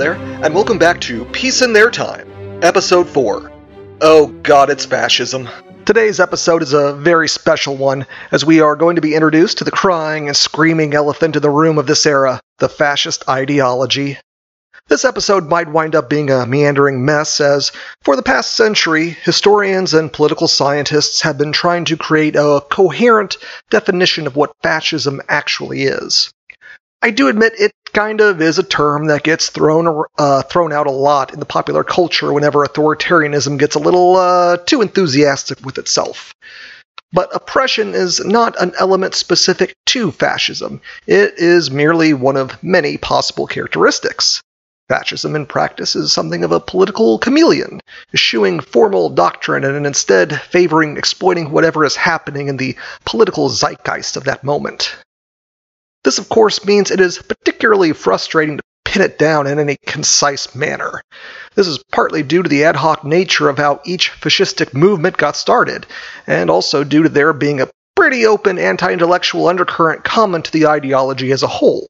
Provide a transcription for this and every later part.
there, and welcome back to Peace in Their Time, Episode 4. Oh god, it's fascism. Today's episode is a very special one, as we are going to be introduced to the crying and screaming elephant in the room of this era the fascist ideology. This episode might wind up being a meandering mess, as for the past century, historians and political scientists have been trying to create a coherent definition of what fascism actually is. I do admit it kind of is a term that gets thrown uh, thrown out a lot in the popular culture whenever authoritarianism gets a little uh, too enthusiastic with itself. But oppression is not an element specific to fascism. It is merely one of many possible characteristics. Fascism in practice is something of a political chameleon, eschewing formal doctrine and instead favoring exploiting whatever is happening in the political zeitgeist of that moment. This, of course, means it is particularly frustrating to pin it down in any concise manner. This is partly due to the ad hoc nature of how each fascistic movement got started, and also due to there being a pretty open anti intellectual undercurrent common to the ideology as a whole.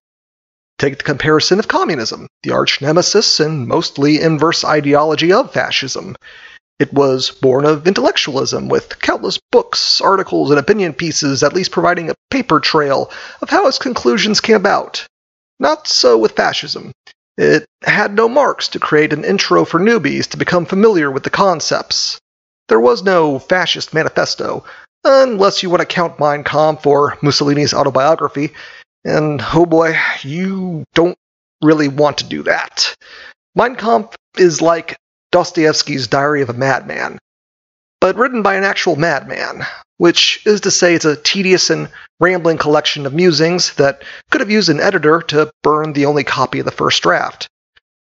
Take the comparison of communism, the arch nemesis and mostly inverse ideology of fascism. It was born of intellectualism, with countless books, articles, and opinion pieces at least providing a paper trail of how its conclusions came about. Not so with fascism. It had no Marx to create an intro for newbies to become familiar with the concepts. There was no fascist manifesto, unless you want to count Mein Kampf or Mussolini's autobiography, and oh boy, you don't really want to do that. Mein Kampf is like Dostoevsky's Diary of a Madman, but written by an actual madman, which is to say it's a tedious and rambling collection of musings that could have used an editor to burn the only copy of the first draft.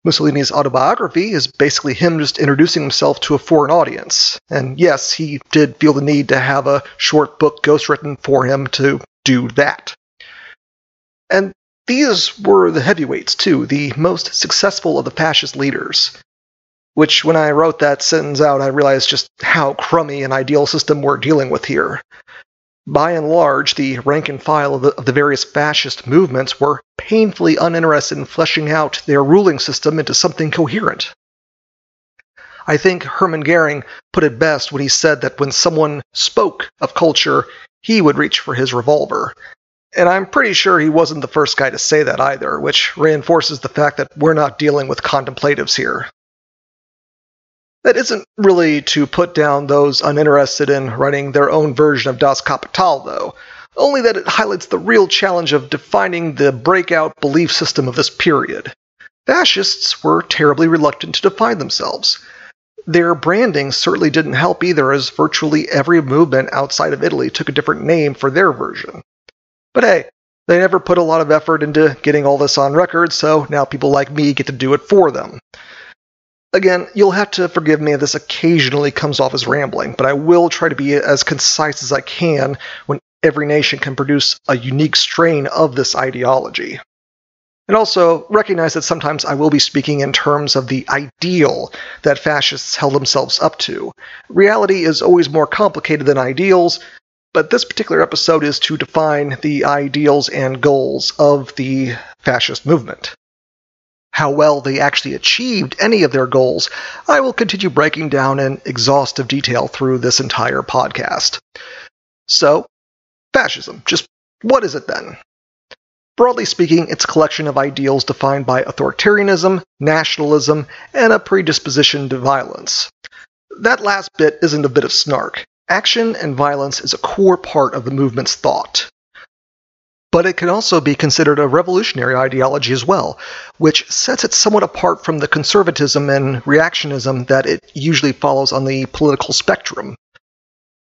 Mussolini's autobiography is basically him just introducing himself to a foreign audience. And yes, he did feel the need to have a short book ghostwritten for him to do that. And these were the heavyweights, too, the most successful of the fascist leaders which when I wrote that sentence out, I realized just how crummy an ideal system we're dealing with here. By and large, the rank and file of the, of the, various fascist movements were painfully uninterested in fleshing out their ruling system into something coherent. I think Hermann Goering put it best when he said that when someone spoke of culture, he would reach for his revolver. And I'm pretty sure he wasn't the first guy to say that either, which reinforces the fact that we're not dealing with contemplatives here. That isn't really to put down those uninterested in writing their own version of Das Kapital, though, only that it highlights the real challenge of defining the breakout belief system of this period. Fascists were terribly reluctant to define themselves. Their branding certainly didn't help either, as virtually every movement outside of Italy took a different name for their version. But hey, they never put a lot of effort into getting all this on record, so now people like me get to do it for them. Again, you'll have to forgive me if this occasionally comes off as rambling, but I will try to be as concise as I can when every nation can produce a unique strain of this ideology. And also recognize that sometimes I will be speaking in terms of the ideal that fascists held themselves up to. Reality is always more complicated than ideals, but this particular episode is to define the ideals and goals of the fascist movement how well they actually achieved any of their goals, I will continue breaking down in exhaustive detail through this entire podcast. So, fascism, just what is it then? Broadly speaking, it's a collection of ideals defined by authoritarianism, nationalism, and a predisposition to violence. That last bit isn't a bit of snark. Action and violence is a core part of the movement's thought but it can also be considered a revolutionary ideology as well, which sets it somewhat apart from the conservatism and reactionism that it usually follows on the political spectrum.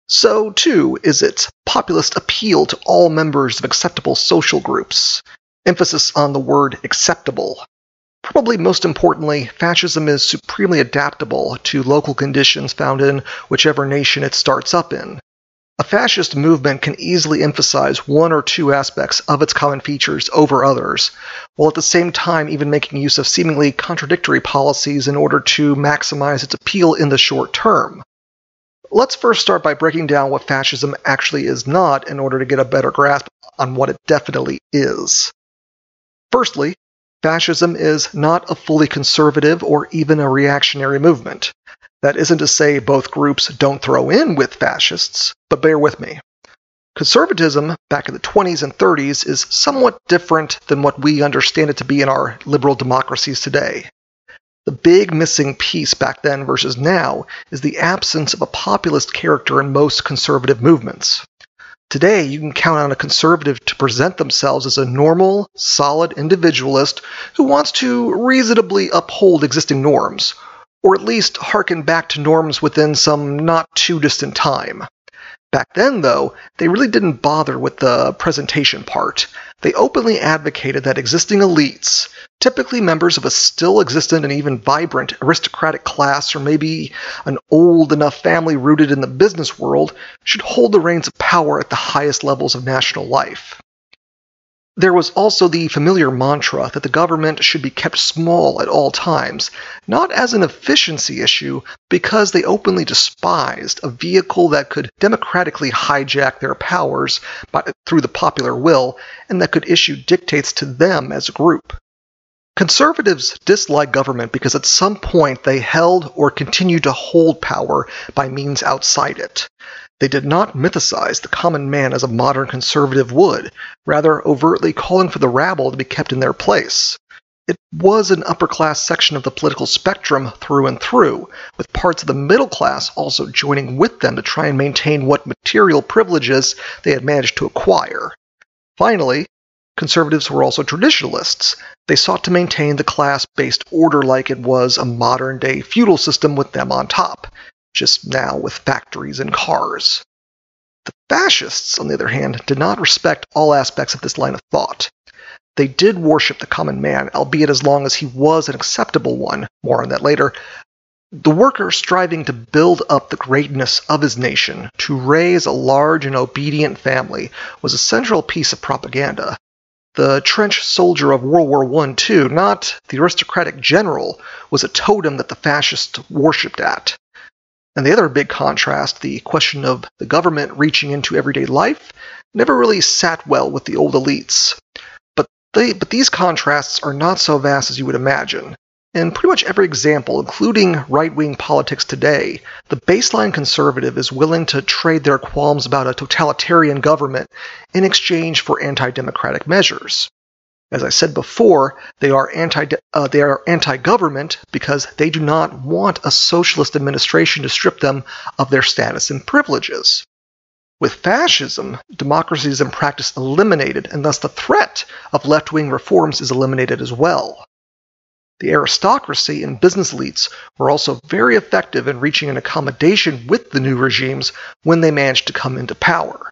So, too, is its populist appeal to all members of acceptable social groups, emphasis on the word acceptable. Probably most importantly, fascism is supremely adaptable to local conditions found in whichever nation it starts up in. A fascist movement can easily emphasize one or two aspects of its common features over others, while at the same time even making use of seemingly contradictory policies in order to maximize its appeal in the short term. Let's first start by breaking down what fascism actually is not in order to get a better grasp on what it definitely is. Firstly, Fascism is not a fully conservative or even a reactionary movement. That isn't to say both groups don't throw in with fascists, but bear with me. Conservatism back in the 20s and 30s is somewhat different than what we understand it to be in our liberal democracies today. The big missing piece back then versus now is the absence of a populist character in most conservative movements. Today, you can count on a conservative to present themselves as a normal, solid individualist who wants to reasonably uphold existing norms, or at least harken back to norms within some not too distant time. Back then, though, they really didn't bother with the presentation part. They openly advocated that existing elites, typically members of a still existent and even vibrant aristocratic class or maybe an old enough family rooted in the business world, should hold the reins of power at the highest levels of national life. There was also the familiar mantra that the government should be kept small at all times, not as an efficiency issue, because they openly despised a vehicle that could democratically hijack their powers by, through the popular will and that could issue dictates to them as a group. Conservatives dislike government because at some point they held or continued to hold power by means outside it. They did not mythicize the common man as a modern conservative would, rather overtly calling for the rabble to be kept in their place. It was an upper class section of the political spectrum through and through, with parts of the middle class also joining with them to try and maintain what material privileges they had managed to acquire. Finally, conservatives were also traditionalists. They sought to maintain the class based order like it was a modern day feudal system with them on top just now with factories and cars. The fascists, on the other hand, did not respect all aspects of this line of thought. They did worship the common man, albeit as long as he was an acceptable one, more on that later. The worker striving to build up the greatness of his nation, to raise a large and obedient family, was a central piece of propaganda. The trench soldier of World War I, too, not the aristocratic general, was a totem that the fascists worshipped at. And the other big contrast, the question of the government reaching into everyday life, never really sat well with the old elites. But, they, but these contrasts are not so vast as you would imagine. In pretty much every example, including right wing politics today, the baseline conservative is willing to trade their qualms about a totalitarian government in exchange for anti democratic measures. As I said before, they are anti uh, they are anti-government because they do not want a socialist administration to strip them of their status and privileges. With fascism, democracy is in practice eliminated, and thus the threat of left-wing reforms is eliminated as well. The aristocracy and business elites were also very effective in reaching an accommodation with the new regimes when they managed to come into power.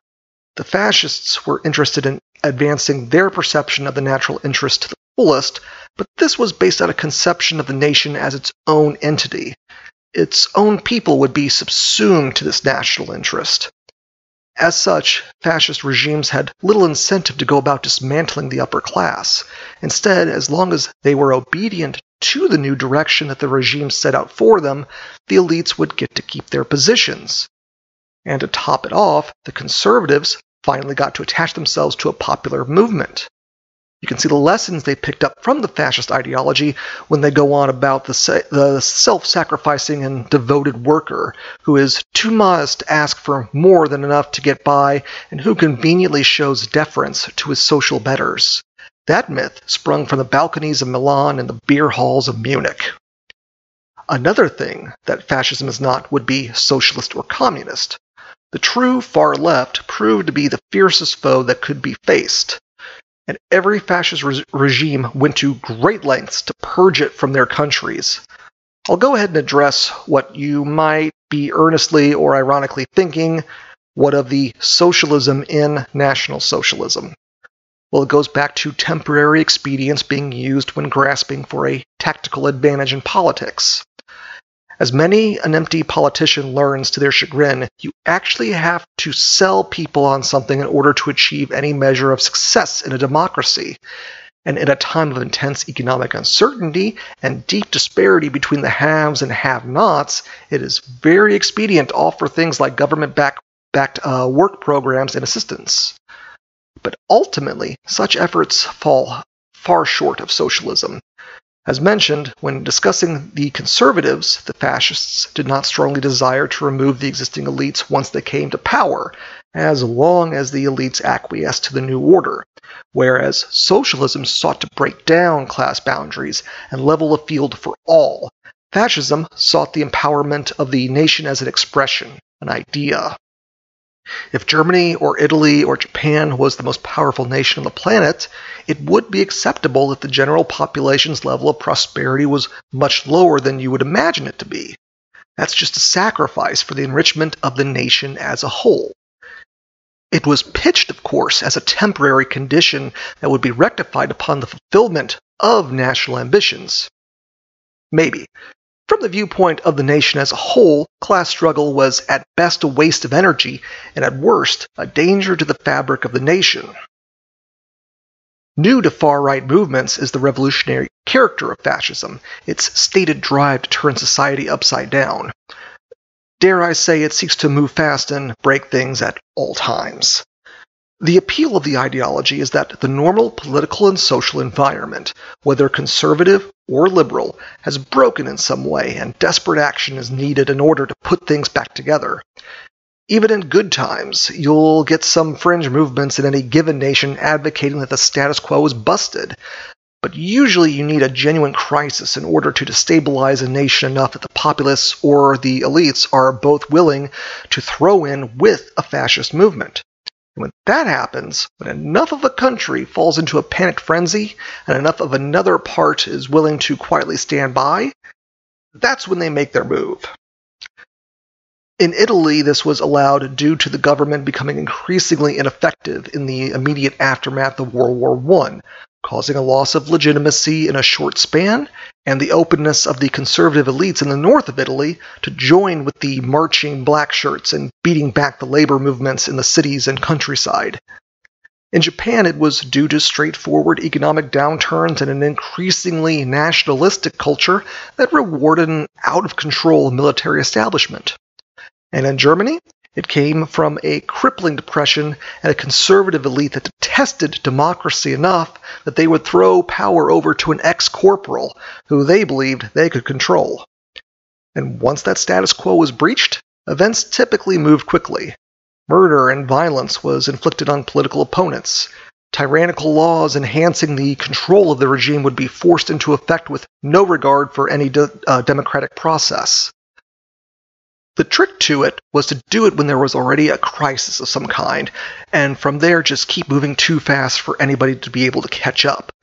The fascists were interested in advancing their perception of the natural interest to the fullest, but this was based on a conception of the nation as its own entity. Its own people would be subsumed to this national interest. As such, fascist regimes had little incentive to go about dismantling the upper class. Instead, as long as they were obedient to the new direction that the regime set out for them, the elites would get to keep their positions. And to top it off, the conservatives finally got to attach themselves to a popular movement. You can see the lessons they picked up from the fascist ideology when they go on about the, the self sacrificing and devoted worker who is too modest to ask for more than enough to get by and who conveniently shows deference to his social betters. That myth sprung from the balconies of Milan and the beer halls of Munich. Another thing that fascism is not would be socialist or communist. The true far left proved to be the fiercest foe that could be faced, and every fascist re- regime went to great lengths to purge it from their countries. I'll go ahead and address what you might be earnestly or ironically thinking what of the socialism in National Socialism? Well, it goes back to temporary expedients being used when grasping for a tactical advantage in politics. As many an empty politician learns to their chagrin, you actually have to sell people on something in order to achieve any measure of success in a democracy. And in a time of intense economic uncertainty and deep disparity between the haves and have nots, it is very expedient to offer things like government backed uh, work programs and assistance. But ultimately, such efforts fall far short of socialism. As mentioned, when discussing the conservatives, the fascists did not strongly desire to remove the existing elites once they came to power, as long as the elites acquiesced to the new order, whereas socialism sought to break down class boundaries and level the field for all. Fascism sought the empowerment of the nation as an expression, an idea. If Germany or Italy or Japan was the most powerful nation on the planet, it would be acceptable that the general population's level of prosperity was much lower than you would imagine it to be. That's just a sacrifice for the enrichment of the nation as a whole. It was pitched, of course, as a temporary condition that would be rectified upon the fulfillment of national ambitions. Maybe, from the viewpoint of the nation as a whole, class struggle was at best a waste of energy, and at worst, a danger to the fabric of the nation. New to far right movements is the revolutionary character of fascism, its stated drive to turn society upside down. Dare I say, it seeks to move fast and break things at all times. The appeal of the ideology is that the normal political and social environment, whether conservative or liberal, has broken in some way, and desperate action is needed in order to put things back together. Even in good times, you'll get some fringe movements in any given nation advocating that the status quo is busted. But usually you need a genuine crisis in order to destabilize a nation enough that the populace or the elites are both willing to throw in with a fascist movement. And when that happens, when enough of a country falls into a panicked frenzy and enough of another part is willing to quietly stand by, that's when they make their move. In Italy, this was allowed due to the government becoming increasingly ineffective in the immediate aftermath of World War I, causing a loss of legitimacy in a short span, and the openness of the conservative elites in the north of Italy to join with the marching black shirts and beating back the labor movements in the cities and countryside. In Japan, it was due to straightforward economic downturns and an increasingly nationalistic culture that rewarded an out of control military establishment. And in Germany, it came from a crippling depression and a conservative elite that detested democracy enough that they would throw power over to an ex corporal who they believed they could control. And once that status quo was breached, events typically moved quickly. Murder and violence was inflicted on political opponents. Tyrannical laws enhancing the control of the regime would be forced into effect with no regard for any de- uh, democratic process. The trick to it was to do it when there was already a crisis of some kind, and from there just keep moving too fast for anybody to be able to catch up.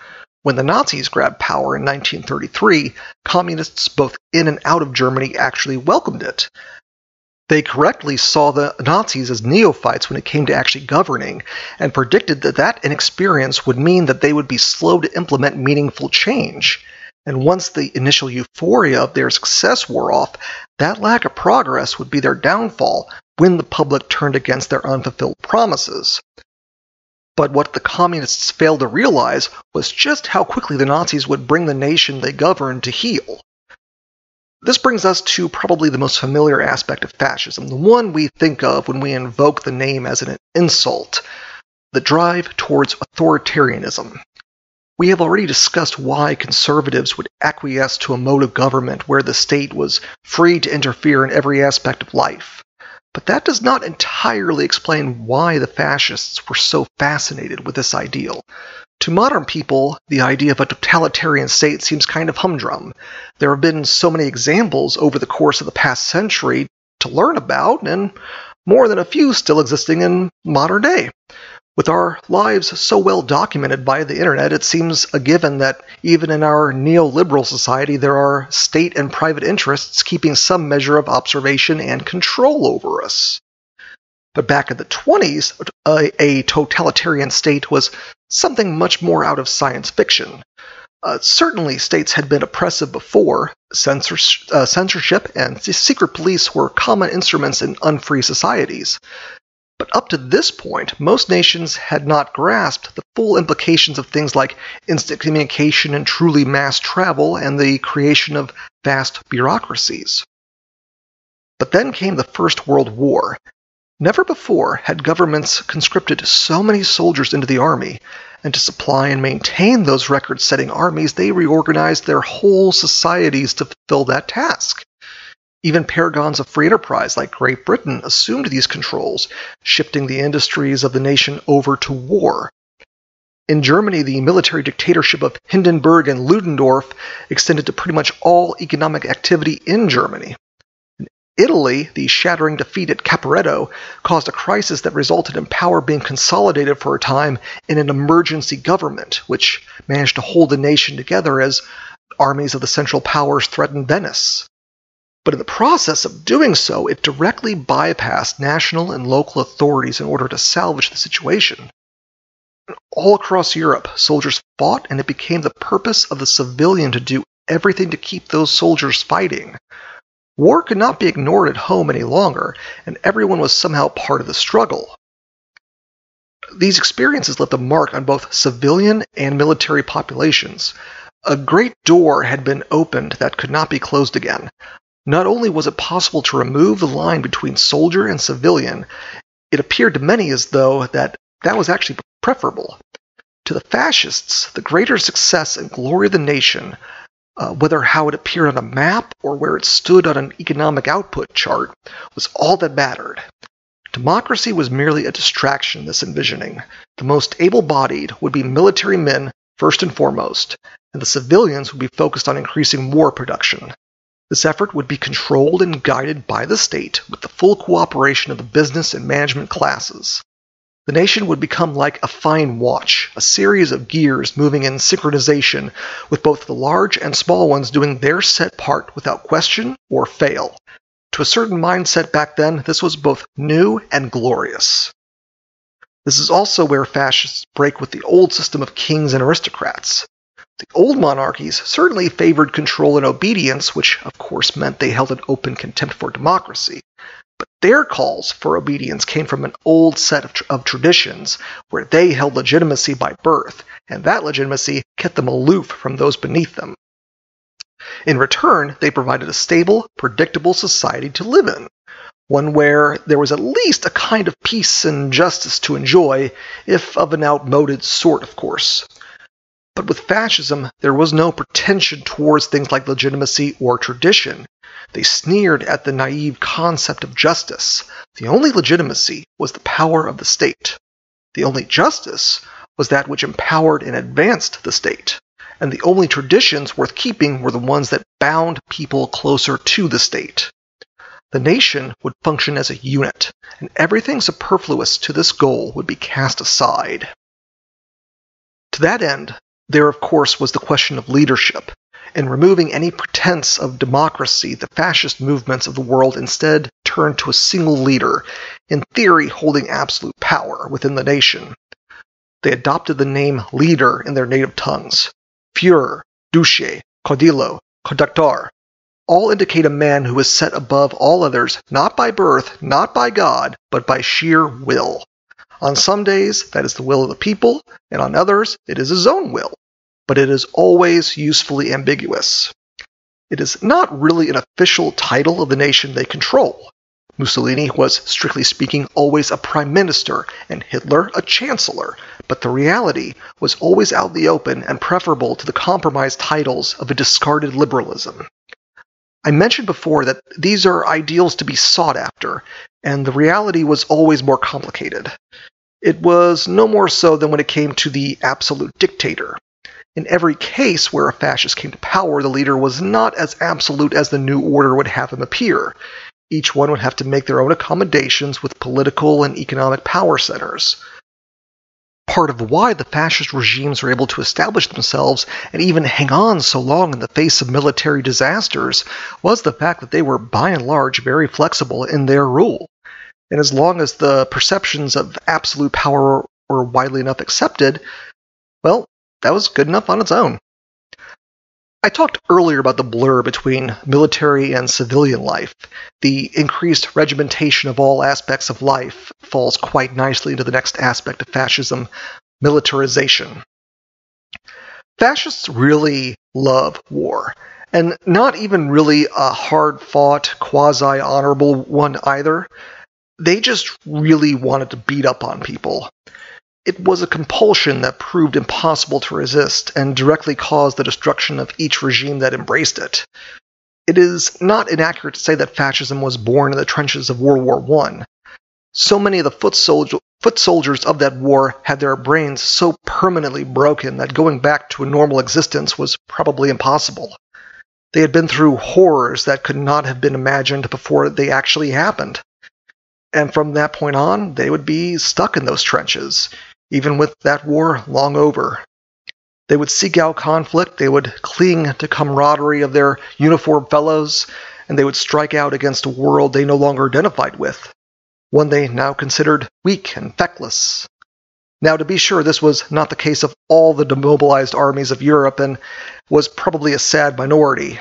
When the Nazis grabbed power in 1933, communists both in and out of Germany actually welcomed it. They correctly saw the Nazis as neophytes when it came to actually governing, and predicted that that inexperience would mean that they would be slow to implement meaningful change. And once the initial euphoria of their success wore off, that lack of progress would be their downfall when the public turned against their unfulfilled promises. But what the communists failed to realize was just how quickly the Nazis would bring the nation they governed to heel. This brings us to probably the most familiar aspect of fascism, the one we think of when we invoke the name as an insult the drive towards authoritarianism. We have already discussed why conservatives would acquiesce to a mode of government where the state was free to interfere in every aspect of life. But that does not entirely explain why the fascists were so fascinated with this ideal. To modern people, the idea of a totalitarian state seems kind of humdrum. There have been so many examples over the course of the past century to learn about, and more than a few still existing in modern day. With our lives so well documented by the internet, it seems a given that even in our neoliberal society, there are state and private interests keeping some measure of observation and control over us. But back in the 20s, a, a totalitarian state was something much more out of science fiction. Uh, certainly, states had been oppressive before. Censors- uh, censorship and secret police were common instruments in unfree societies. But up to this point, most nations had not grasped the full implications of things like instant communication and truly mass travel and the creation of vast bureaucracies. But then came the First World War. Never before had governments conscripted so many soldiers into the army, and to supply and maintain those record setting armies, they reorganized their whole societies to fulfill that task. Even paragons of free enterprise like Great Britain assumed these controls, shifting the industries of the nation over to war. In Germany, the military dictatorship of Hindenburg and Ludendorff extended to pretty much all economic activity in Germany. In Italy, the shattering defeat at Caporetto caused a crisis that resulted in power being consolidated for a time in an emergency government, which managed to hold the nation together as armies of the Central Powers threatened Venice. But in the process of doing so, it directly bypassed national and local authorities in order to salvage the situation. All across Europe, soldiers fought, and it became the purpose of the civilian to do everything to keep those soldiers fighting. War could not be ignored at home any longer, and everyone was somehow part of the struggle. These experiences left a mark on both civilian and military populations. A great door had been opened that could not be closed again. Not only was it possible to remove the line between soldier and civilian, it appeared to many as though that that was actually preferable. To the fascists, the greater success and glory of the nation, uh, whether how it appeared on a map or where it stood on an economic output chart, was all that mattered. Democracy was merely a distraction this envisioning. The most able bodied would be military men first and foremost, and the civilians would be focused on increasing war production. This effort would be controlled and guided by the state with the full cooperation of the business and management classes. The nation would become like a fine watch, a series of gears moving in synchronization, with both the large and small ones doing their set part without question or fail. To a certain mindset back then, this was both new and glorious. This is also where fascists break with the old system of kings and aristocrats. The old monarchies certainly favored control and obedience, which of course meant they held an open contempt for democracy. But their calls for obedience came from an old set of, of traditions where they held legitimacy by birth, and that legitimacy kept them aloof from those beneath them. In return, they provided a stable, predictable society to live in, one where there was at least a kind of peace and justice to enjoy, if of an outmoded sort, of course. But with fascism, there was no pretension towards things like legitimacy or tradition. They sneered at the naive concept of justice. The only legitimacy was the power of the state. The only justice was that which empowered and advanced the state. And the only traditions worth keeping were the ones that bound people closer to the state. The nation would function as a unit, and everything superfluous to this goal would be cast aside. To that end, there, of course, was the question of leadership. In removing any pretense of democracy, the fascist movements of the world instead turned to a single leader, in theory holding absolute power within the nation. They adopted the name leader in their native tongues. Führer, Duce, Caudillo, Conductor, all indicate a man who is set above all others, not by birth, not by God, but by sheer will. On some days, that is the will of the people, and on others, it is his own will but it is always usefully ambiguous. It is not really an official title of the nation they control. Mussolini was, strictly speaking, always a prime minister, and Hitler a chancellor, but the reality was always out in the open and preferable to the compromised titles of a discarded liberalism. I mentioned before that these are ideals to be sought after, and the reality was always more complicated. It was no more so than when it came to the absolute dictator, in every case where a fascist came to power, the leader was not as absolute as the new order would have him appear. Each one would have to make their own accommodations with political and economic power centers. Part of why the fascist regimes were able to establish themselves and even hang on so long in the face of military disasters was the fact that they were by and large very flexible in their rule. And as long as the perceptions of absolute power were widely enough accepted, well, that was good enough on its own. I talked earlier about the blur between military and civilian life. The increased regimentation of all aspects of life falls quite nicely into the next aspect of fascism militarization. Fascists really love war, and not even really a hard fought, quasi honorable one either. they just really wanted to beat up on people. It was a compulsion that proved impossible to resist and directly caused the destruction of each regime that embraced it. It is not inaccurate to say that fascism was born in the trenches of World War I. So many of the foot, soldier, foot soldiers of that war had their brains so permanently broken that going back to a normal existence was probably impossible. They had been through horrors that could not have been imagined before they actually happened. And from that point on, they would be stuck in those trenches, even with that war long over. They would seek out conflict, they would cling to camaraderie of their uniformed fellows, and they would strike out against a world they no longer identified with, one they now considered weak and feckless. Now, to be sure, this was not the case of all the demobilized armies of Europe and was probably a sad minority.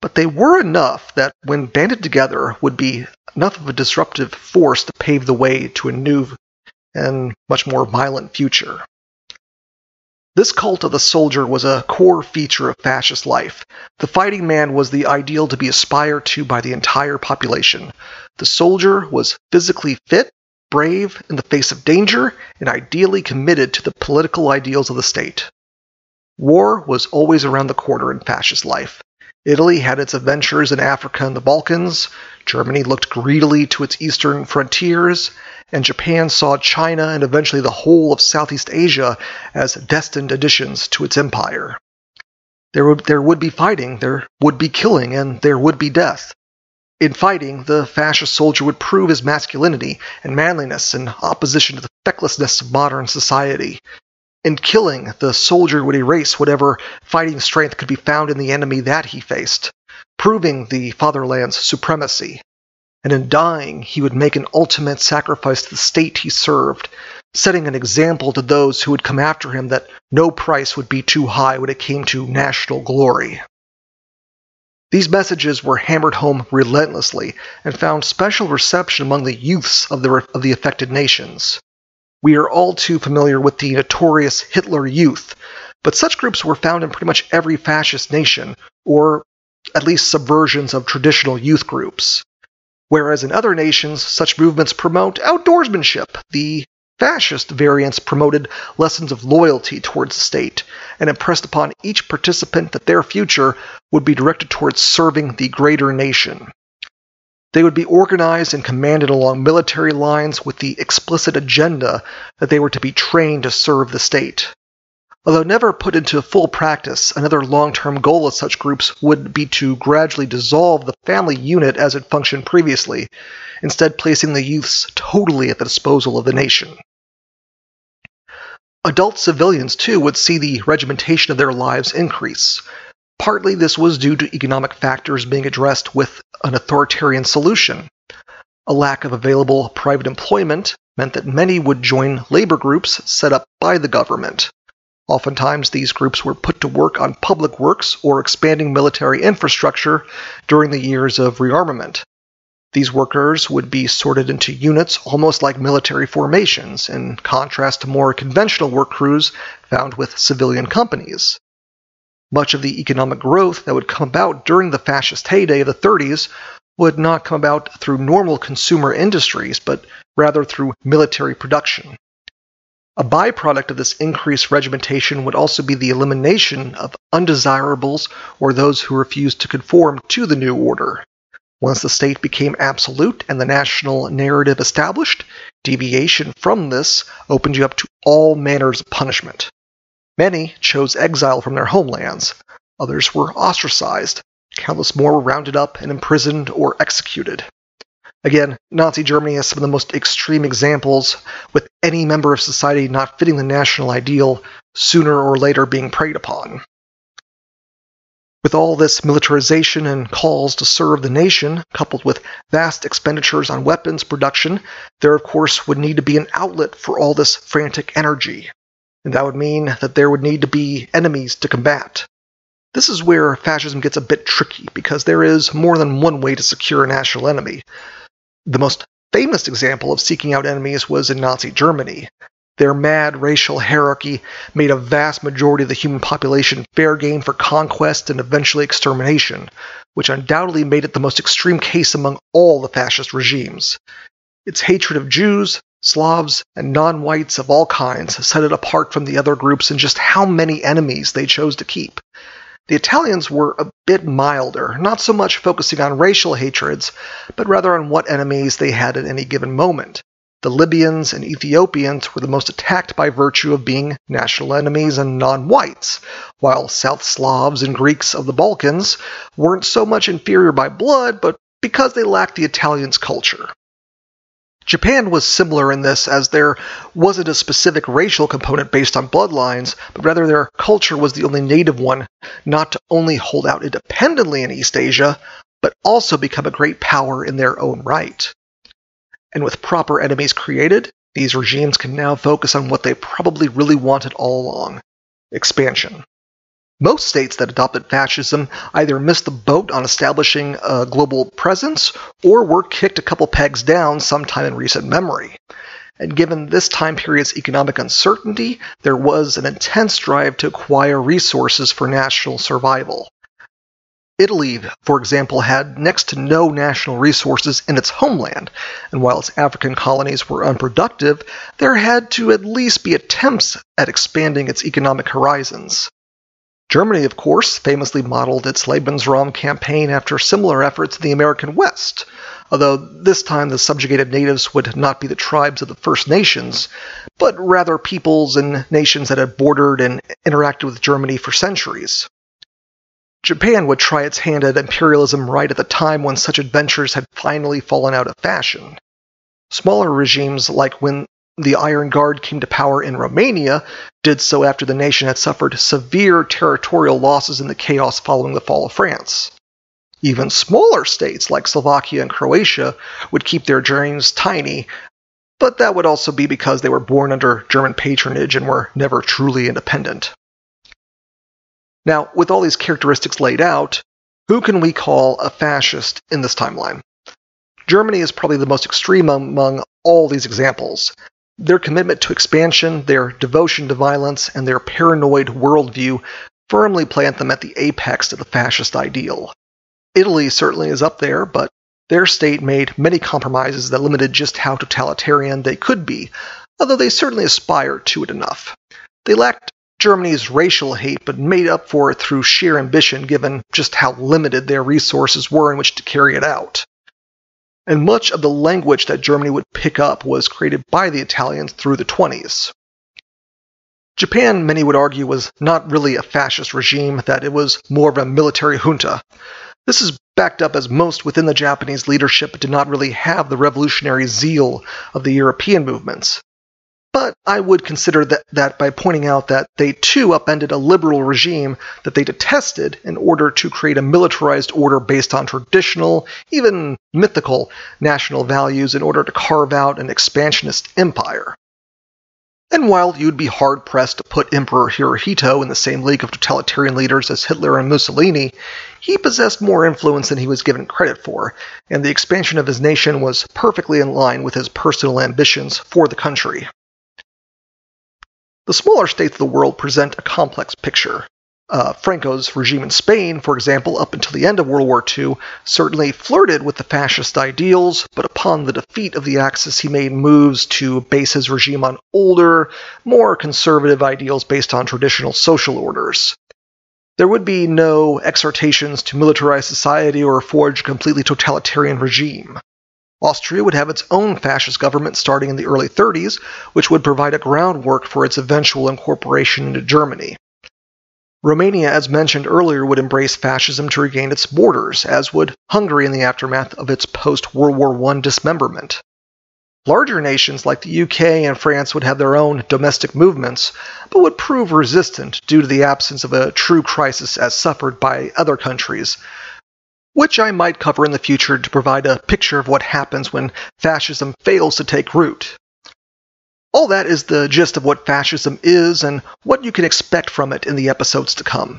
But they were enough that, when banded together, would be enough of a disruptive force to pave the way to a new and much more violent future. This cult of the soldier was a core feature of fascist life. The fighting man was the ideal to be aspired to by the entire population. The soldier was physically fit, brave in the face of danger, and ideally committed to the political ideals of the state. War was always around the corner in fascist life. Italy had its adventures in Africa and the Balkans, Germany looked greedily to its eastern frontiers, and Japan saw China and eventually the whole of Southeast Asia as destined additions to its empire. There would, there would be fighting, there would be killing, and there would be death. In fighting, the fascist soldier would prove his masculinity and manliness in opposition to the fecklessness of modern society. In killing, the soldier would erase whatever fighting strength could be found in the enemy that he faced, proving the fatherland's supremacy. And in dying, he would make an ultimate sacrifice to the state he served, setting an example to those who would come after him that no price would be too high when it came to national glory. These messages were hammered home relentlessly and found special reception among the youths of the, of the affected nations. We are all too familiar with the notorious Hitler Youth, but such groups were found in pretty much every fascist nation, or at least subversions of traditional youth groups. Whereas in other nations, such movements promote outdoorsmanship, the fascist variants promoted lessons of loyalty towards the state and impressed upon each participant that their future would be directed towards serving the greater nation. They would be organized and commanded along military lines with the explicit agenda that they were to be trained to serve the state. Although never put into full practice, another long term goal of such groups would be to gradually dissolve the family unit as it functioned previously, instead, placing the youths totally at the disposal of the nation. Adult civilians, too, would see the regimentation of their lives increase, Partly this was due to economic factors being addressed with an authoritarian solution. A lack of available private employment meant that many would join labor groups set up by the government. Oftentimes, these groups were put to work on public works or expanding military infrastructure during the years of rearmament. These workers would be sorted into units almost like military formations, in contrast to more conventional work crews found with civilian companies. Much of the economic growth that would come about during the fascist heyday of the 30s would not come about through normal consumer industries, but rather through military production. A byproduct of this increased regimentation would also be the elimination of undesirables or those who refused to conform to the new order. Once the state became absolute and the national narrative established, deviation from this opened you up to all manners of punishment. Many chose exile from their homelands, others were ostracized, countless more were rounded up and imprisoned or executed. Again, Nazi Germany has some of the most extreme examples, with any member of society not fitting the national ideal sooner or later being preyed upon. With all this militarization and calls to serve the nation, coupled with vast expenditures on weapons production, there of course would need to be an outlet for all this frantic energy and that would mean that there would need to be enemies to combat. This is where fascism gets a bit tricky because there is more than one way to secure a national enemy. The most famous example of seeking out enemies was in Nazi Germany. Their mad racial hierarchy made a vast majority of the human population fair game for conquest and eventually extermination, which undoubtedly made it the most extreme case among all the fascist regimes. Its hatred of Jews, Slavs, and non whites of all kinds set it apart from the other groups in just how many enemies they chose to keep. The Italians were a bit milder, not so much focusing on racial hatreds, but rather on what enemies they had at any given moment. The Libyans and Ethiopians were the most attacked by virtue of being national enemies and non whites, while South Slavs and Greeks of the Balkans weren't so much inferior by blood, but because they lacked the Italians' culture. Japan was similar in this, as there wasn't a specific racial component based on bloodlines, but rather their culture was the only native one not to only hold out independently in East Asia, but also become a great power in their own right. And with proper enemies created, these regimes can now focus on what they probably really wanted all along expansion. Most states that adopted fascism either missed the boat on establishing a global presence or were kicked a couple pegs down sometime in recent memory. And given this time period's economic uncertainty, there was an intense drive to acquire resources for national survival. Italy, for example, had next to no national resources in its homeland, and while its African colonies were unproductive, there had to at least be attempts at expanding its economic horizons. Germany, of course, famously modeled its Lebensraum campaign after similar efforts in the American West, although this time the subjugated natives would not be the tribes of the First Nations, but rather peoples and nations that had bordered and interacted with Germany for centuries. Japan would try its hand at imperialism right at the time when such adventures had finally fallen out of fashion. Smaller regimes like when the Iron Guard came to power in Romania did so after the nation had suffered severe territorial losses in the chaos following the fall of France. Even smaller states like Slovakia and Croatia would keep their dreams tiny, but that would also be because they were born under German patronage and were never truly independent. Now, with all these characteristics laid out, who can we call a fascist in this timeline? Germany is probably the most extreme among all these examples, their commitment to expansion, their devotion to violence, and their paranoid worldview firmly plant them at the apex of the fascist ideal. Italy certainly is up there, but their state made many compromises that limited just how totalitarian they could be, although they certainly aspired to it enough. They lacked Germany's racial hate, but made up for it through sheer ambition given just how limited their resources were in which to carry it out and much of the language that Germany would pick up was created by the Italians through the 20s. Japan, many would argue, was not really a fascist regime, that it was more of a military junta. This is backed up as most within the Japanese leadership did not really have the revolutionary zeal of the European movements. But I would consider that, that by pointing out that they too upended a liberal regime that they detested in order to create a militarized order based on traditional, even mythical, national values in order to carve out an expansionist empire. And while you'd be hard pressed to put Emperor Hirohito in the same league of totalitarian leaders as Hitler and Mussolini, he possessed more influence than he was given credit for, and the expansion of his nation was perfectly in line with his personal ambitions for the country. The smaller states of the world present a complex picture. Uh, Franco's regime in Spain, for example, up until the end of World War II, certainly flirted with the fascist ideals, but upon the defeat of the Axis, he made moves to base his regime on older, more conservative ideals based on traditional social orders. There would be no exhortations to militarize society or forge a completely totalitarian regime. Austria would have its own fascist government starting in the early 30s, which would provide a groundwork for its eventual incorporation into Germany. Romania, as mentioned earlier, would embrace fascism to regain its borders, as would Hungary in the aftermath of its post World War I dismemberment. Larger nations like the UK and France would have their own domestic movements, but would prove resistant due to the absence of a true crisis as suffered by other countries, which I might cover in the future to provide a picture of what happens when fascism fails to take root. All that is the gist of what fascism is and what you can expect from it in the episodes to come.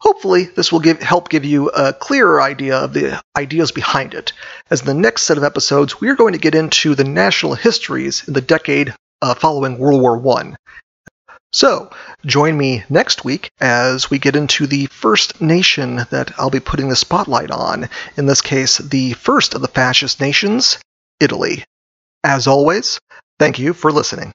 Hopefully, this will give, help give you a clearer idea of the ideas behind it. As in the next set of episodes, we are going to get into the national histories in the decade uh, following World War I, so, join me next week as we get into the first nation that I'll be putting the spotlight on. In this case, the first of the fascist nations, Italy. As always, thank you for listening.